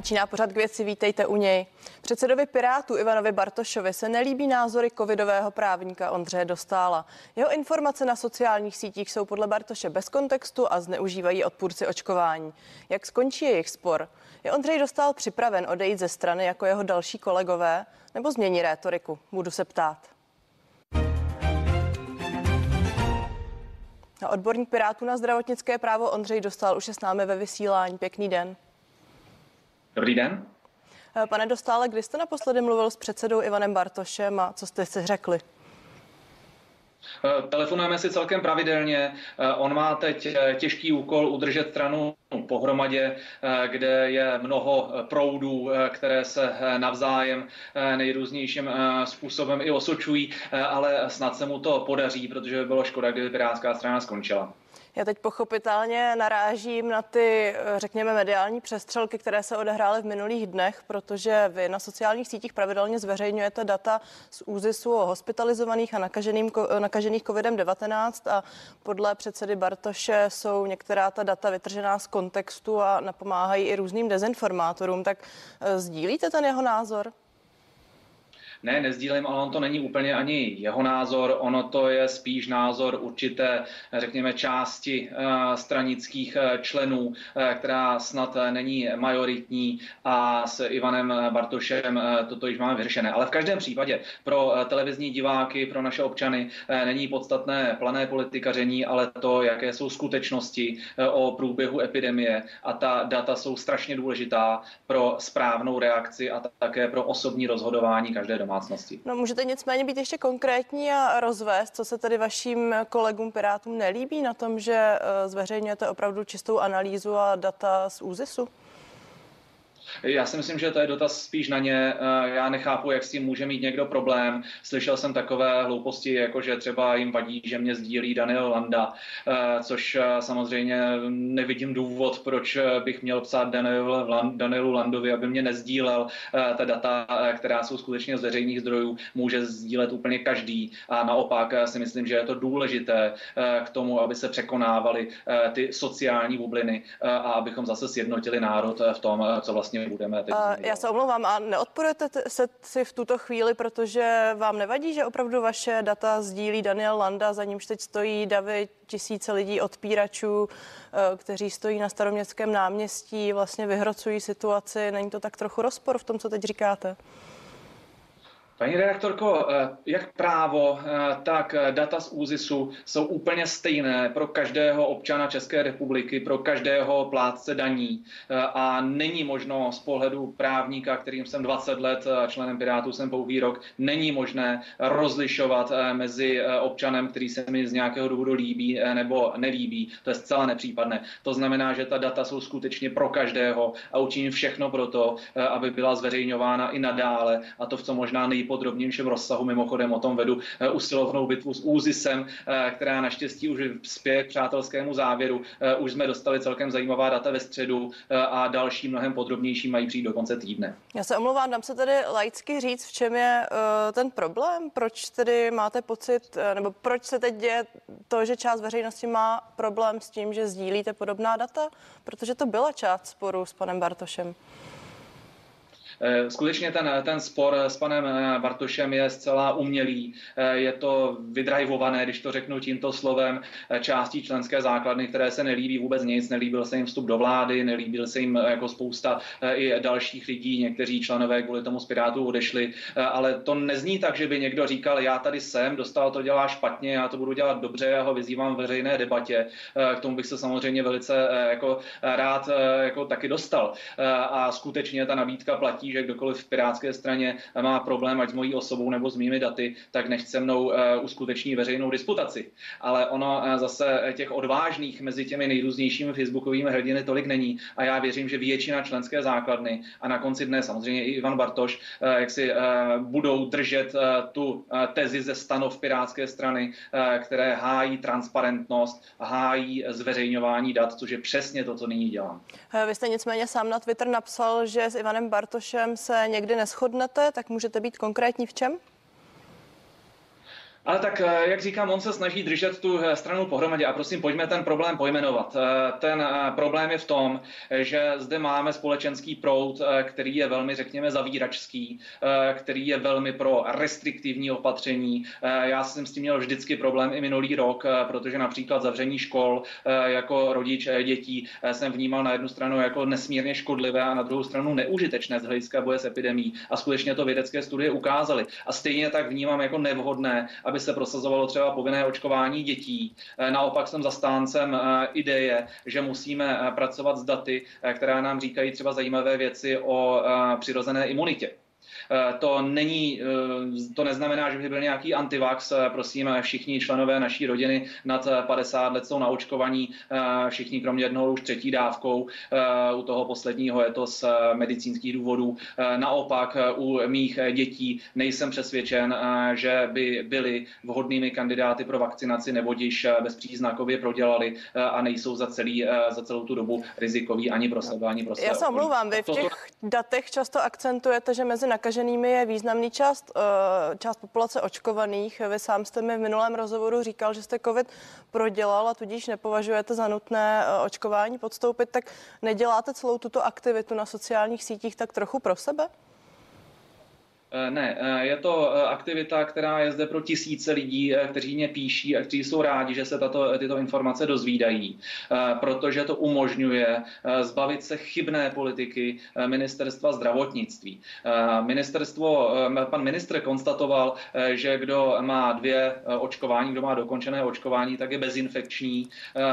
Začíná pořád k věci, vítejte u něj. Předsedovi Pirátu Ivanovi Bartošovi se nelíbí názory covidového právníka Ondřeje Dostála. Jeho informace na sociálních sítích jsou podle Bartoše bez kontextu a zneužívají odpůrci očkování. Jak skončí jejich spor? Je Ondřej Dostál připraven odejít ze strany jako jeho další kolegové nebo změní rétoriku? Budu se ptát. A odborník Pirátů na zdravotnické právo Ondřej Dostal už je s námi ve vysílání. Pěkný den. Dobrý den. Eh, pane Dostále, kdy jste naposledy mluvil s předsedou Ivanem Bartošem a co jste si řekli? Eh, telefonujeme si celkem pravidelně. Eh, on má teď těžký úkol udržet stranu pohromadě, kde je mnoho proudů, které se navzájem nejrůznějším způsobem i osočují, ale snad se mu to podaří, protože by bylo škoda, kdyby Pirátská strana skončila. Já teď pochopitelně narážím na ty, řekněme, mediální přestřelky, které se odehrály v minulých dnech, protože vy na sociálních sítích pravidelně zveřejňujete data z úzisu o hospitalizovaných a nakaženým, nakažených COVID-19 a podle předsedy Bartoše jsou některá ta data vytržená z kontextu a napomáhají i různým dezinformátorům. Tak eh, sdílíte ten jeho názor? Ne, nezdílím, ale on to není úplně ani jeho názor, ono to je spíš názor určité, řekněme, části eh, stranických eh, členů, eh, která snad není majoritní a s Ivanem Bartošem toto již máme vyřešené. Ale v každém případě pro televizní diváky, pro naše občany není podstatné plané politikaření, ale to, jaké jsou skutečnosti o průběhu epidemie. A ta data jsou strašně důležitá pro správnou reakci a také pro osobní rozhodování každé domácnosti domácnosti. No, můžete nicméně být ještě konkrétní a rozvést, co se tedy vašim kolegům Pirátům nelíbí na tom, že eh, zveřejňujete opravdu čistou analýzu a data z ÚZISu? Já si myslím, že to je dotaz spíš na ně. Eh, já nechápu, jak s tím může mít někdo problém. Slyšel jsem takové hlouposti, jako že třeba jim vadí, že mě sdílí Daniel Landa, eh, což eh, samozřejmě nevidím důvod, proč bych měl psát Danielu, Danielu Landovi, aby mě nezdílel ta data, která jsou skutečně z veřejných zdrojů, může sdílet úplně každý. A naopak si myslím, že je to důležité k tomu, aby se překonávaly ty sociální bubliny a abychom zase sjednotili národ v tom, co vlastně vlastně budeme teď. Uh, já se omlouvám a neodporujete se si v tuto chvíli, protože vám nevadí, že opravdu vaše data sdílí Daniel Landa, za nímž teď stojí davy tisíce lidí odpíračů, eh, kteří stojí na staroměstském náměstí, vlastně vyhrocují situaci. Není to tak trochu rozpor v tom, co teď říkáte? Paní redaktorko, eh, jak právo, eh, tak eh, data z ÚZISu jsou úplně stejné pro každého občana České republiky, pro každého plátce daní a není možno z pohledu právníka, kterým jsem 20 let, členem Pirátů jsem pouhý rok, není možné rozlišovat mezi občanem, který se mi z nějakého důvodu líbí nebo nelíbí. To je zcela nepřípadné. To znamená, že ta data jsou skutečně pro každého a učiním všechno pro to, aby byla zveřejňována i nadále a to v co možná nejprve nejpodrobnějším rozsahu. Mimochodem o tom vedu eh, usilovnou bitvu s Úzisem, eh, která naštěstí už spěje k přátelskému závěru. Eh, už jsme dostali celkem zajímavá data ve středu a další mnohem podrobnější mají přijít do konce týdne. Já se omlouvám, dám se tady laicky říct, v čem je ten problém? Proč tedy máte pocit, nebo proč se teď děje to, že část veřejnosti má problém s tím, že sdílíte podobná data? Protože to byla část sporu s panem Bartošem. Eh, skutečně ten, ten spor s panem eh, Bartošem je zcela umělý. Eh, je to vydrajvované, když to řeknu tímto slovem, částí členské základny, které se nelíbí vůbec nic. Nelíbil se jim vstup do vlády, nelíbil se jim jako spousta i dalších lidí. Někteří členové kvůli tomu z Pirátů odešli. Ale to nezní tak, že by někdo říkal, já tady jsem, dostal to dělá špatně, já to budu dělat dobře, já ho vyzývám v veřejné debatě. K tomu bych se samozřejmě velice jako rád jako taky dostal. A skutečně ta nabídka platí že kdokoliv v Pirátské straně má problém, ať s mojí osobou nebo s mými daty, tak nechť se mnou eh, uskuteční veřejnou disputaci. Ale ono eh, zase těch odvážných mezi těmi nejrůznějšími facebookovými hrdiny tolik není. A já věřím, že většina členské základny a na konci dne samozřejmě i Ivan Bartoš, eh, jak si budou držet tu tezi ze stanov Pirátské strany, které hájí transparentnost, hájí zveřejňování dat, což je přesně to, co nyní dělám. Vy jste nicméně sám na Twitter napsal, že s Ivanem Bartošem čem se někdy neschodnete, tak můžete být konkrétní v čem? Ale tak, eh, jak říkám, on se snaží držet tu eh, stranu pohromadě a prosím, pojďme ten problém pojmenovat. Eh, ten problém je v tom, že zde máme společenský proud, který je velmi, řekněme, zavíračský, který je velmi pro restriktivní opatření. Já jsem s tím měl vždycky problém i minulý rok, protože například zavření škol jako rodič dětí jsem vnímal na jednu stranu jako nesmírně škodlivé a na druhou stranu neužitečné z hlediska boje s epidemí. A skutečně to vědecké studie ukázaly. A stejně tak vnímám jako nevhodné, aby se prosazovalo třeba povinné očkování dětí. Eh, naopak jsem zastáncem eh, ideje, že musíme eh, pracovat s daty, která nám říkají třeba zajímavé věci o přirozené imunitě. Eh, to není, eh, to neznamená, že by byl nějaký antivax. Eh, prosím, všichni členové naší rodiny nad 50 let jsou na očkovaní, všichni kromě jednoho už třetí dávkou. U toho posledního je to z medicínských důvodů. Naopak u mých dětí nejsem přesvědčen, že by byli vhodnými kandidáty pro vakcinaci, nebo již bezpříznakově prodělali a nejsou za, celý, za celou tu dobu rizikoví ani pro sebe, ani pro sebe. Já se omlouvám, vy v těch datech často akcentujete, že mezi nakaženými nakaženými je významný část, eh, část populace očkovaných. Vy sám jste mi v minulém rozhovoru říkal, že jste COVID prodělal a tudíž nepovažujete za nutné eh, očkování podstoupit, tak neděláte celou tuto aktivitu na sociálních sítích tak trochu pro sebe? Eh, ne, eh, je to eh, aktivita, která je zde pro tisíce lidí, kteří mě píší a kteří jsou rádi, že se tato, tyto informace dozvídají, protože to umožňuje zbavit se chybné politiky ministerstva zdravotnictví. Ministerstvo, pan ministr konstatoval, že kdo má dvě očkování, kdo má dokončené očkování, tak je bezinfekční,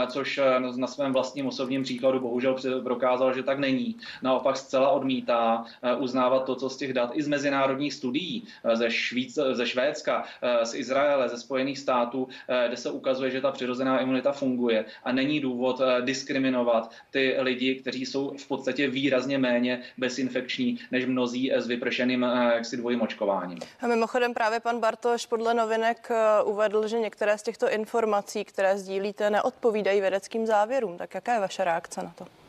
což na svém vlastním osobním příkladu bohužel prokázal, že tak není. Naopak zcela odmítá uznávat to, co z těch dat i z mezinárodní mezinárodních studií eh, ze, Švíc, ze Švédska, eh, z Izraele, ze Spojených států, eh, kde se ukazuje, že ta přirozená imunita funguje a není důvod diskriminovat ty lidi, kteří jsou v podstatě výrazně méně bezinfekční než mnozí s vypršeným jaksi dvojím očkováním. A mimochodem právě pan Bartoš podle novinek uvedl, že některé z těchto informací, které sdílíte, neodpovídají vědeckým závěrům. Tak jaká je vaše reakce na to?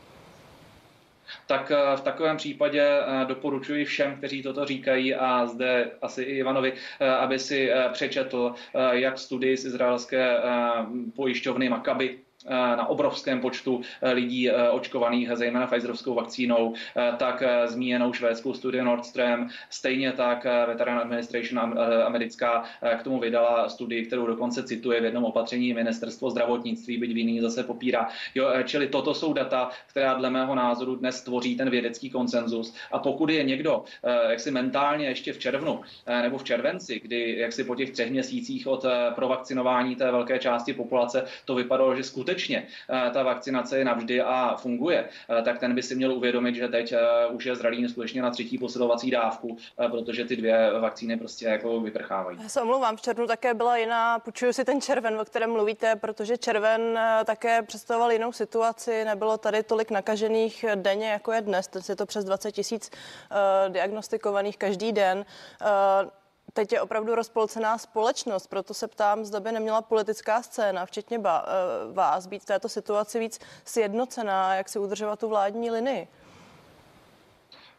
Tak eh, v takovém případě eh, doporučuji všem, kteří toto říkají a zde asi i Ivanovi, eh, aby si přečetl jak studii z izraelské pojišťovny Makaby, na obrovském počtu eh, lidí eh, očkovaných, zejména Pfizerovskou vakcínou, tak zmíněnou švédskou studii Nordstream, stejně tak Veteran Administration americká k tomu vydala studii, kterou dokonce cituje v jednom opatření ministerstvo zdravotnictví, byť v zase popírá. Jo, čili toto jsou data, která dle mého názoru dnes tvoří ten vědecký konsenzus. A pokud je někdo jak si mentálně ještě v červnu nebo v červenci, kdy jak si po těch třech měsících od provakcinování té velké části populace to vypadalo, že skutečně skutečně eh, ta vakcinace je navždy a funguje, eh, tak ten by si měl uvědomit, že teď eh, už je zralý skutečně na třetí posilovací dávku, protože ty dvě vakcíny prostě jako vyprchávají. Já se omlouvám, v červnu také byla jiná, půjčuju si ten červen, o kterém mluvíte, protože červen také představoval jinou situaci, nebylo tady tolik nakažených denně, jako je dnes, teď je to přes 20 tisíc uh, diagnostikovaných každý den. Uh, teď je opravdu rozpolcená společnost, proto se ptám, zda by neměla politická scéna, včetně ba, eh, vás, být v této situaci víc sjednocená, jak si udržovat tu vládní linii.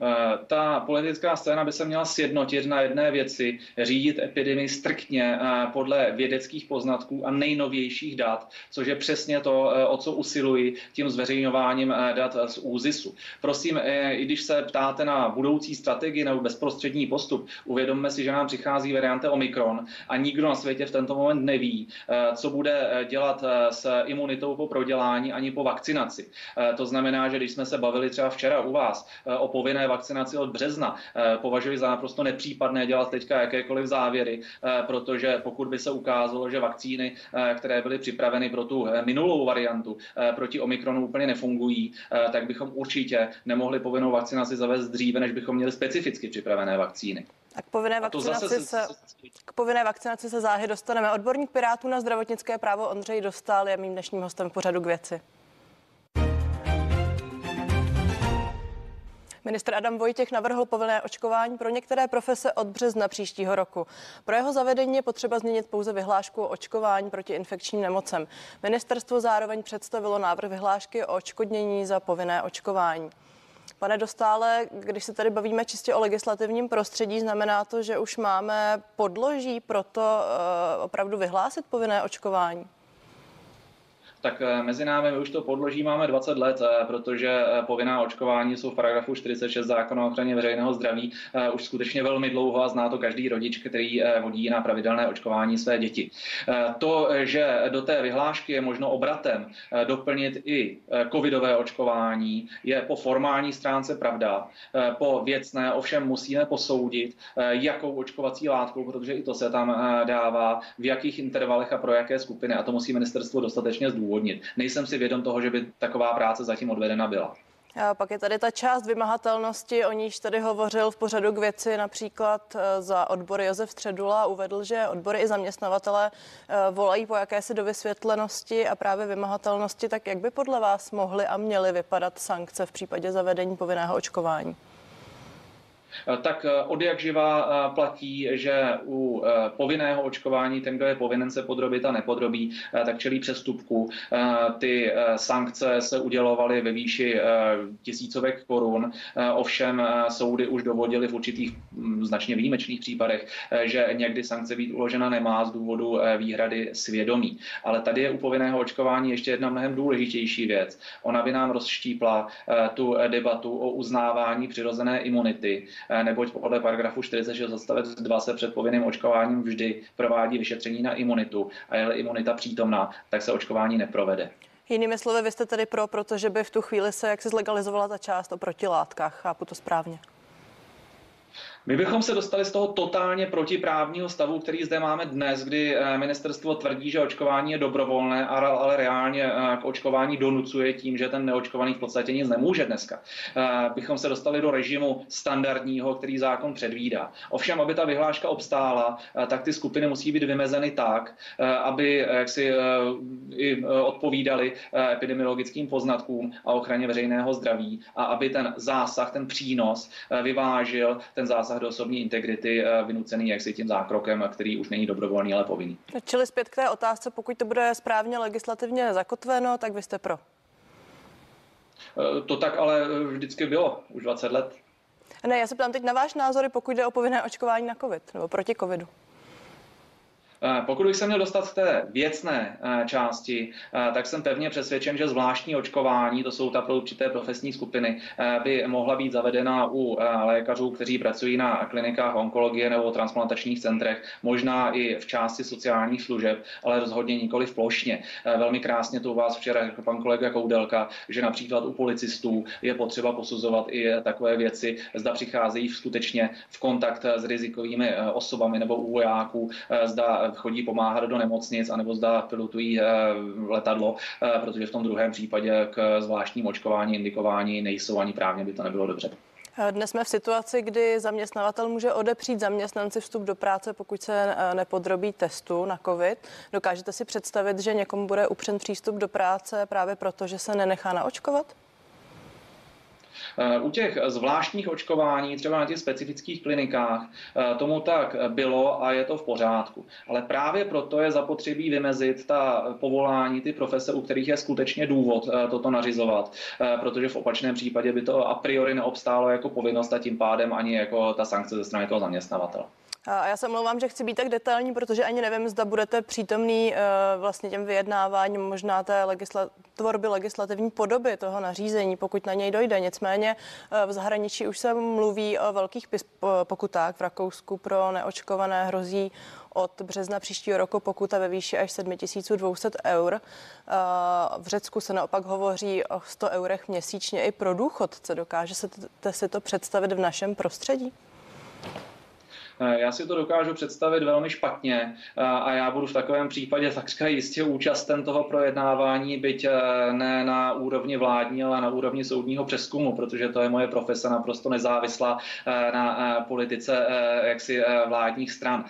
Eh, ta politická scéna by se měla sjednotit na jedné věci, řídit epidemii striktně eh, podle vědeckých poznatků a nejnovějších dat, což je přesně to, eh, o co usiluji tím zveřejňováním dat z ÚZISu. Prosím, i když se ptáte na budoucí strategii nebo bezprostřední postup, uvědomme si, že nám přichází varianta Omikron a nikdo na světě v tento moment neví, co bude dělat s imunitou po prodělání ani po vakcinaci. To znamená, že když jsme se bavili třeba včera u vás o povinné vakcinaci od března. Eh, považuji za naprosto nepřípadné dělat teďka jakékoliv závěry, eh, protože pokud by se ukázalo, že vakcíny, eh, které byly připraveny pro tu minulou variantu proti Omikronu úplně nefungují, tak bychom určitě nemohli povinnou vakcinaci zavést dříve, než bychom měli specificky připravené vakcíny. A k povinné, vakcinaci se, se, k povinné vakcinaci se záhy dostaneme. Odborník Pirátů na zdravotnické právo Ondřej Dostal je mým dnešním hostem v pořadu k věci. Ministr Adam Vojtěch navrhl povinné očkování pro některé profese od března příštího roku. Pro jeho zavedení je potřeba změnit pouze vyhlášku o očkování proti infekčním nemocem. Ministerstvo zároveň představilo návrh vyhlášky o očkodnění za povinné očkování. Pane Dostále, když se tady bavíme čistě o legislativním prostředí, znamená to, že už máme podloží pro to opravdu vyhlásit povinné očkování? Tak eh, mezi námi už to podloží máme 20 let, eh, protože eh, povinná očkování jsou v paragrafu 46 zákona o ochraně veřejného zdraví už skutečně velmi dlouho a zná to každý rodič, který vodí na pravidelné očkování své děti. To, že do té vyhlášky je možno obratem doplnit i covidové očkování, je po formální stránce pravda. Po věcné ovšem musíme posoudit, jakou očkovací látkou, protože i to se tam dává, v jakých intervalech a pro jaké skupiny a to musí ministerstvo dostatečně zdůvodnit zdůvodnit. Nejsem si vědom toho, že by taková práce zatím odvedena byla. A pak je tady ta část vymahatelnosti, o níž tady hovořil v pořadu k věci například eh, za odbory Josef Středula. Uvedl, že odbory i zaměstnavatele volají po jakési dovysvětlenosti a právě vymahatelnosti. Tak jak by podle vás mohly a měly vypadat sankce v případě zavedení povinného očkování? Eh, tak eh, od jak živa eh, platí, že u povinného očkování ten, kdo je povinen se podrobit a nepodrobí, tak čelí přestupku. Ty sankce se udělovaly ve výši tisícovek korun, ovšem soudy už dovodily v určitých hm, značně výjimečných případech, že někdy sankce být uložena nemá z důvodu výhrady svědomí. Ale tady je u povinného očkování ještě jedna mnohem důležitější věc. Ona by nám rozštípla tu debatu o uznávání přirozené imunity, neboť podle paragrafu 46 odstavec 2 se před povinným očkováním vždy provádí vyšetření na imunitu a je imunita přítomná, tak se očkování neprovede. Jinými slovy, vy jste tedy pro, protože by v tu chvíli se jak se zlegalizovala ta část o protilátkách, chápu to správně. My bychom se dostali z toho totálně protiprávního stavu, který zde máme dnes, kdy eh, ministerstvo tvrdí, že očkování je dobrovolné, ale reálně eh, k očkování donucuje tím, že ten neočkovaný v podstatě nic nemůže dneska. Eh, bychom se dostali do režimu standardního, který zákon předvídá. Ovšem, aby ta vyhláška obstála, tak ty skupiny musí být vymezeny tak, aby si i odpovídali epidemiologickým poznatkům a ochraně veřejného zdraví a aby ten zásah, ten přínos vyvážil ten zásah do osobní integrity eh, vynucený jaksi tím zákrokem, který už není dobrovolný, ale povinný. Čili zpět k té otázce, pokud to bude správně legislativně zakotveno, tak vy jste pro. Eh, to tak ale vždycky bylo, už 20 let. Ne, já se ptám teď na váš názory, pokud jde o povinné očkování na COVID nebo proti COVIDu. Eh, pokud bych se měl dostat k té věcné eh, části, eh, tak jsem pevně přesvědčen, že zvláštní očkování, to jsou ta pro určité profesní skupiny, by mohla být zavedena u lékařů, kteří pracují na klinikách onkologie nebo transplantačních centrech, možná i v části sociálních služeb, ale rozhodně nikoli v plošně. Velmi krásně to u vás včera řekl pan kolega Koudelka, že například u policistů je potřeba posuzovat i takové věci, zda přicházejí skutečně v kontakt s rizikovými osobami nebo u vojáků, zda chodí pomáhat do nemocnic, anebo zda pilotují eh, letadlo, eh, protože v tom druhém případě k zvláštním očkování, indikování nejsou ani právně by to nebylo dobře. Eh, dnes jsme v situaci, kdy zaměstnavatel může odepřít zaměstnanci vstup do práce, pokud se nepodrobí testu na COVID. Dokážete si představit, že někomu bude upřen přístup do práce právě proto, že se nenechá naočkovat? Eh, u těch zvláštních očkování, třeba na těch specifických klinikách, eh, tomu tak bylo a je to v pořádku. Ale právě proto je zapotřebí vymezit ta povolání, ty profese, u kterých je skutečně důvod eh, toto nařizovat, protože v opačném případě by to a priori neobstálo jako povinnost a tím pádem ani jako ta sankce ze strany toho zaměstnavatele. A já se omlouvám, že chci být tak detailní, protože ani nevím, zda budete přítomný uh, vlastně těm vyjednáváním možná té legisla- tvorby legislativní podoby toho nařízení, pokud na něj dojde. Nicméně uh, v zahraničí už se mluví o velkých pokutách. V Rakousku pro neočkované hrozí od března příštího roku pokuta ve výši až 7200 eur. V Řecku se naopak hovoří o 100 eurech měsíčně i pro důchodce. Dokáže se si to představit v našem prostředí? Eh, já si to dokážu představit velmi špatně eh, a já budu v takovém případě takřka jistě účasten toho projednávání, byť eh, ne na úrovni vládní, ale na úrovni soudního přeskumu, protože to je moje profese naprosto nezávislá na politice jaksi vládních stran.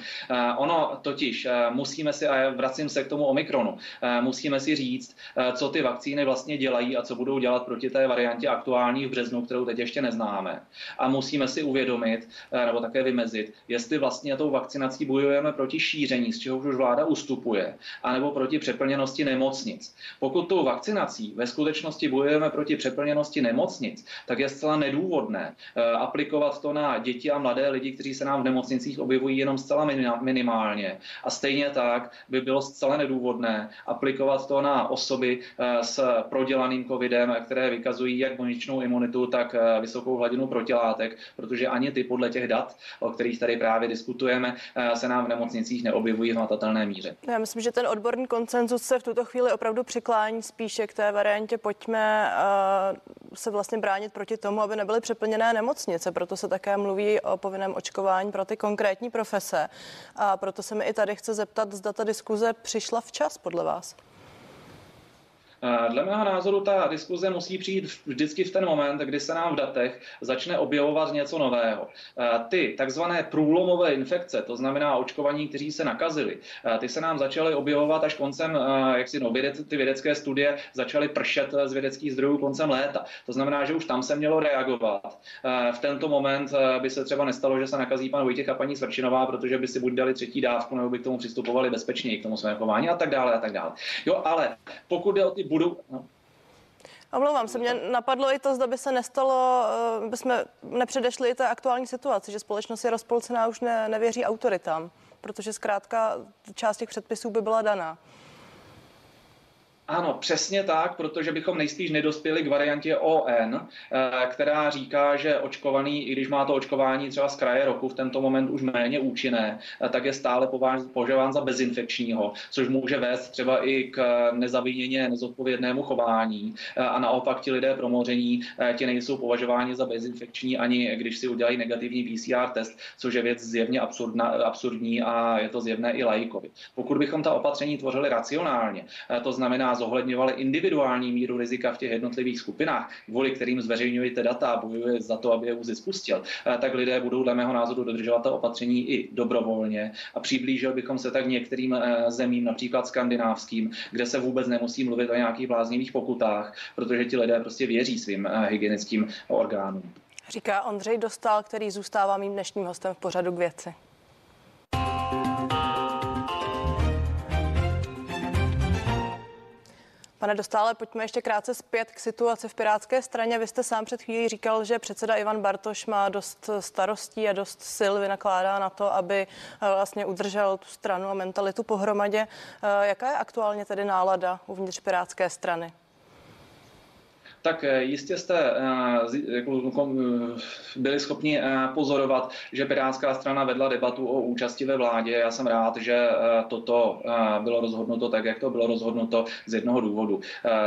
Ono totiž musíme si, a vracím se k tomu Omikronu, musíme si říct, co ty vakcíny vlastně dělají a co budou dělat proti té variantě aktuální v březnu, kterou teď ještě neznáme. A musíme si uvědomit, nebo také vymezit, jestli vlastně tou vakcinací bojujeme proti šíření, z čeho už vláda ustupuje, anebo proti přeplněnosti nemocnic. Pokud tou vakcinací ve skutečnosti bojujeme proti přeplněnosti nemocnic, tak je zcela nedůvodné eh, aplikovat to na děti a mladé lidi, kteří se nám v nemocnicích objevují jenom zcela minimálně. A stejně tak by bylo zcela nedůvodné aplikovat to na osoby eh, s prodělaným covidem, které vykazují jak buněčnou imunitu, tak eh, vysokou hladinu protilátek, protože ani ty podle těch dat, o kterých tady právě diskutujeme, se nám v nemocnicích neobjevují v matatelné míře. Já myslím, že ten odborný koncenzus se v tuto chvíli opravdu přiklání spíše k té variantě, pojďme se vlastně bránit proti tomu, aby nebyly přeplněné nemocnice. Proto se také mluví o povinném očkování pro ty konkrétní profese. A proto se mi i tady chce zeptat, zda ta diskuze přišla včas podle vás. Dle mého názoru ta diskuze musí přijít vždycky v ten moment, kdy se nám v datech začne objevovat něco nového. Ty takzvané průlomové infekce, to znamená očkovaní, kteří se nakazili, ty se nám začaly objevovat až koncem, jak si no, vědec, ty vědecké studie začaly pršet z vědeckých zdrojů koncem léta. To znamená, že už tam se mělo reagovat. V tento moment by se třeba nestalo, že se nakazí pan Vojtěch a paní Svrčinová, protože by si buď dali třetí dávku, nebo by k tomu přistupovali bezpečněji k tomu svému chování a tak dále a tak dále. Jo, ale pokud jde o ty budou... No. Omlouvám se, mě napadlo i to, zda by se nestalo, eh, by jsme nepředešli i té aktuální situaci, že společnost je rozpolcená, už ne, nevěří autoritám, protože zkrátka část těch předpisů by byla daná. Ano, přesně tak, protože bychom nejspíš nedospěli k variantě ON, eh, která říká, že očkovaný, i když má to očkování třeba z kraje roku v tento moment už méně účinné, eh, tak je stále považován za bezinfekčního, což může vést třeba i k nezaviněně nezodpovědnému chování. Eh, a naopak ti lidé promoření, ti nejsou považováni za bezinfekční ani když si udělají negativní PCR test, což je věc zjevně absurdna, absurdní a je to zjevné i lajkovi. Pokud bychom ta opatření tvořili racionálně, to znamená zohledňovali individuální míru rizika v těch jednotlivých skupinách, kvůli kterým zveřejňujete data a bojuje za to, aby je ÚZI spustil, eh, tak lidé budou dle mého názoru dodržovat ta opatření i dobrovolně a přiblížil bychom se tak některým eh, zemím, například skandinávským, kde se vůbec nemusí mluvit o nějakých bláznivých pokutách, protože ti lidé prostě věří svým eh, hygienickým orgánům. Říká Ondřej Dostal, který zůstává mým dnešním hostem v pořadu k věci. Pane Dostále, pojďme ještě krátce zpět k situaci v Pirátské straně. Vy jste sám před chvílí říkal, že předseda Ivan Bartoš má dost starostí a dost sil vynakládá na to, aby eh, vlastně udržel tu stranu a mentalitu pohromadě. Eh, jaká je aktuálně tedy nálada uvnitř Pirátské strany? Tak eh, jistě jste eh, jako, eh, byli schopni pozorovat, že Pirátská strana vedla debatu o účasti ve vládě. Já jsem rád, že toto bylo rozhodnuto tak, jak to bylo rozhodnuto z jednoho důvodu.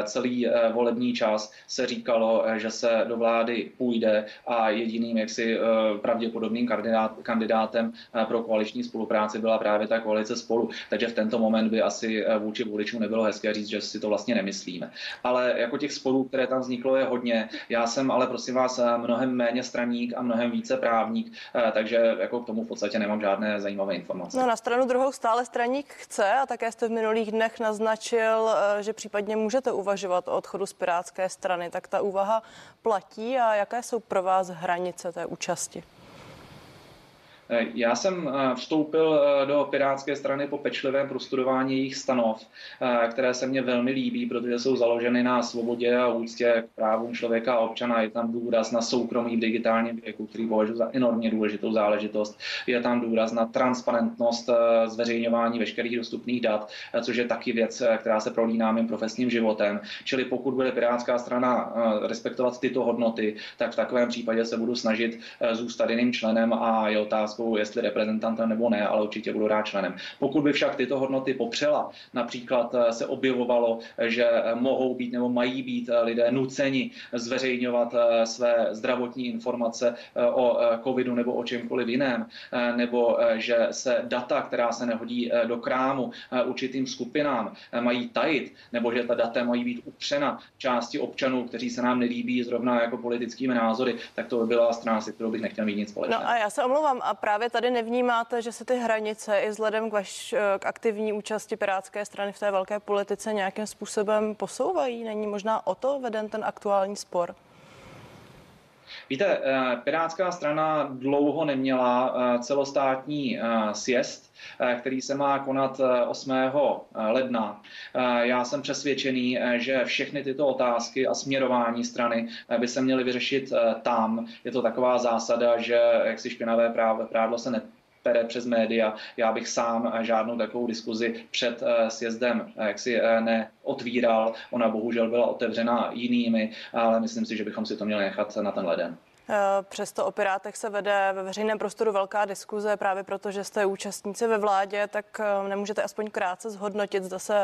Celý volební čas se říkalo, že se do vlády půjde a jediným jaksi pravděpodobným kandidátem pro koaliční spolupráci byla právě ta koalice spolu. Takže v tento moment by asi vůči voličům nebylo hezké říct, že si to vlastně nemyslíme. Ale jako těch spolů, které tam vzniklo, je hodně. Já jsem ale prosím vás mnohem méně straník a mnohem více právník, eh, takže jako k tomu v podstatě nemám žádné zajímavé informace. No na stranu druhou stále straník chce a také jste v minulých dnech naznačil, eh, že případně můžete uvažovat o odchodu z Pirátské strany. Tak ta úvaha platí a jaké jsou pro vás hranice té účasti? Eh, já jsem eh, vstoupil eh, do Pirátské strany po pečlivém prostudování jejich stanov, které se mně velmi líbí, protože jsou založeny na svobodě a úctě k právům člověka a občana. Je tam důraz na soukromí v digitálním věku, který považuji za enormně důležitou záležitost. Je tam důraz na transparentnost zveřejňování veškerých dostupných dat, což je taky věc, která se prolíná mým profesním životem. Čili pokud bude Pirátská strana respektovat tyto hodnoty, tak v takovém případě se budu snažit zůstat jiným členem a je otázkou, otázkou, jestli reprezentantem nebo ne, ale určitě budu rád členem. Pokud by však tyto hodnoty popřela, například eh, se objevovalo, že eh, mohou být nebo mají být eh, lidé nuceni zveřejňovat své zdravotní informace o covidu nebo o čemkoliv jiném, nebo že se data, která se nehodí do krámu určitým skupinám, mají tajit, nebo že ta data mají být upřena části občanů, kteří se nám nelíbí zrovna jako politickými názory, tak to by byla strana, se kterou bych nechtěl mít nic společného. No a já se omlouvám, a právě tady nevnímáte, že se ty hranice i vzhledem k, vaš, k aktivní účasti Pirátské strany v té velké politice nějakým způsobem posouvají? Není možná o to veden ten aktuální spor? Víte, Pirátská strana dlouho neměla celostátní sjezd, který se má konat 8. ledna. Já jsem přesvědčený, že všechny tyto otázky a směrování strany by se měly vyřešit tam. Je to taková zásada, že jak si špinavé prádlo se ne, pere přes média. Já bych sám žádnou takovou diskuzi před eh, sjezdem eh, jak si eh, neotvíral. Ona bohužel byla otevřena jinými, ale myslím si, že bychom si to měli nechat na ten leden. Přesto o Pirátech se vede ve veřejném prostoru velká diskuze právě proto, že jste účastníci ve vládě, tak nemůžete aspoň krátce zhodnotit, zda se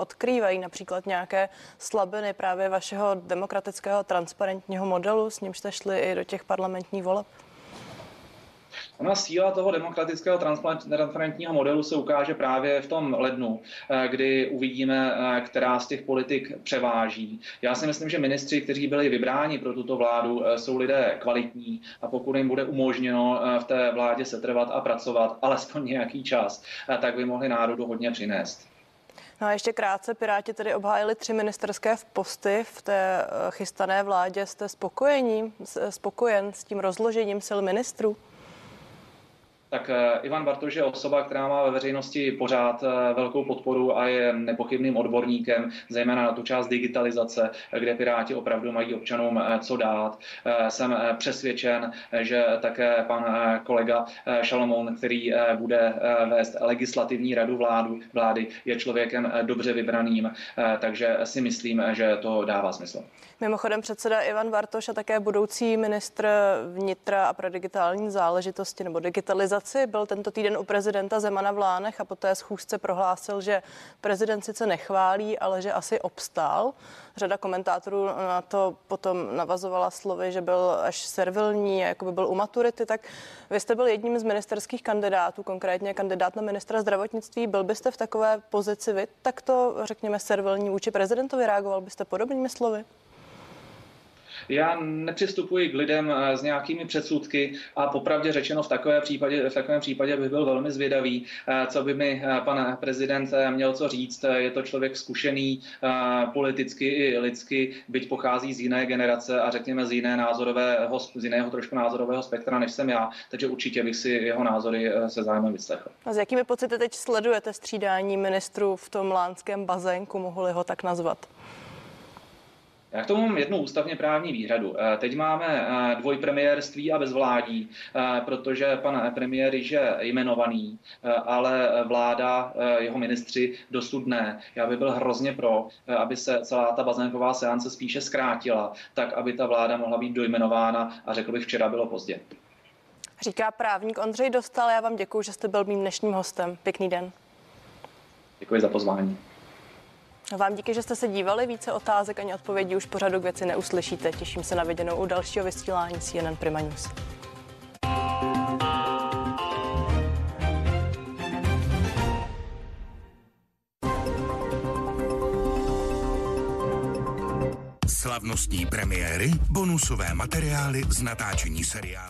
odkrývají například nějaké slabiny právě vašeho demokratického transparentního modelu, s nímž jste šli i do těch parlamentních voleb? Ona síla toho demokratického transparentního modelu se ukáže právě v tom lednu, eh, kdy uvidíme, eh, která z těch politik převáží. Já si myslím, že ministři, kteří byli vybráni pro tuto vládu, eh, jsou lidé kvalitní a pokud jim bude umožněno v té vládě setrvat a pracovat alespoň nějaký čas, tak by mohli národu hodně přinést. No a ještě krátce, Piráti tedy obhájili tři ministerské posty v té chystané vládě. Jste spokojení, spokojen s tím rozložením sil ministrů? Tak eh, Ivan Bartoš je osoba, která má ve veřejnosti pořád eh, velkou podporu a je nepochybným odborníkem, zejména na tu část digitalizace, kde Piráti opravdu mají občanům eh, co dát. Jsem přesvědčen, že také pan kolega Šalomoun, který bude vést legislativní radu vládu, vlády, je člověkem dobře vybraným, takže si myslím, že to dává smysl. Mimochodem předseda Ivan Bartoš a také budoucí ministr vnitra a pro digitální záležitosti nebo digitalizaci byl tento týden u prezidenta Zemana v Lánech a poté schůzce prohlásil, že prezident sice nechválí, ale že asi obstál. Řada komentátorů na to potom navazovala slovy, že byl až servilní, jako by byl u maturity, tak vy jste byl jedním z ministerských kandidátů, konkrétně kandidát na ministra zdravotnictví. Byl byste v takové pozici vy takto, řekněme, servilní vůči prezidentovi? Reagoval byste podobnými slovy? Já nepřistupuji k lidem eh, s nějakými předsudky a popravdě řečeno v, takové případě, v takovém případě bych byl velmi zvědavý, eh, co by mi eh, pan prezident měl co říct. Je to člověk zkušený politicky i lidsky, byť pochází z jiné generace a řekněme z, jiné názorového, z jiného trošku názorového spektra, než jsem já, takže určitě bych si jeho názory se zájmem vyslechl. A s jakými pocity teď sledujete střídání ministrů v tom lánském bazénku, mohli ho tak nazvat? Já k tomu mám jednu ústavně právní výhradu. Eh, teď máme eh, dvojpremiérství a bezvládí, eh, protože pan premiér je jmenovaný, ale vláda, jeho ministři dosud ne. Já bych byl hrozně pro, aby se celá ta bazénková seance spíše zkrátila, tak aby ta vláda mohla být dojmenována a řekl bych, včera bylo pozdě. Říká právník Ondřej Dostal. Já vám děkuji, že jste byl mým dnešním hostem. Pěkný den. Děkuji za pozvání. Vám díky, že jste se dívali. Více otázek ani odpovědí už pořadu k věci neuslyšíte. Těším se na viděnou u dalšího vysílání CNN Prima News. Slavnostní premiéry, bonusové materiály z natáčení seriálu.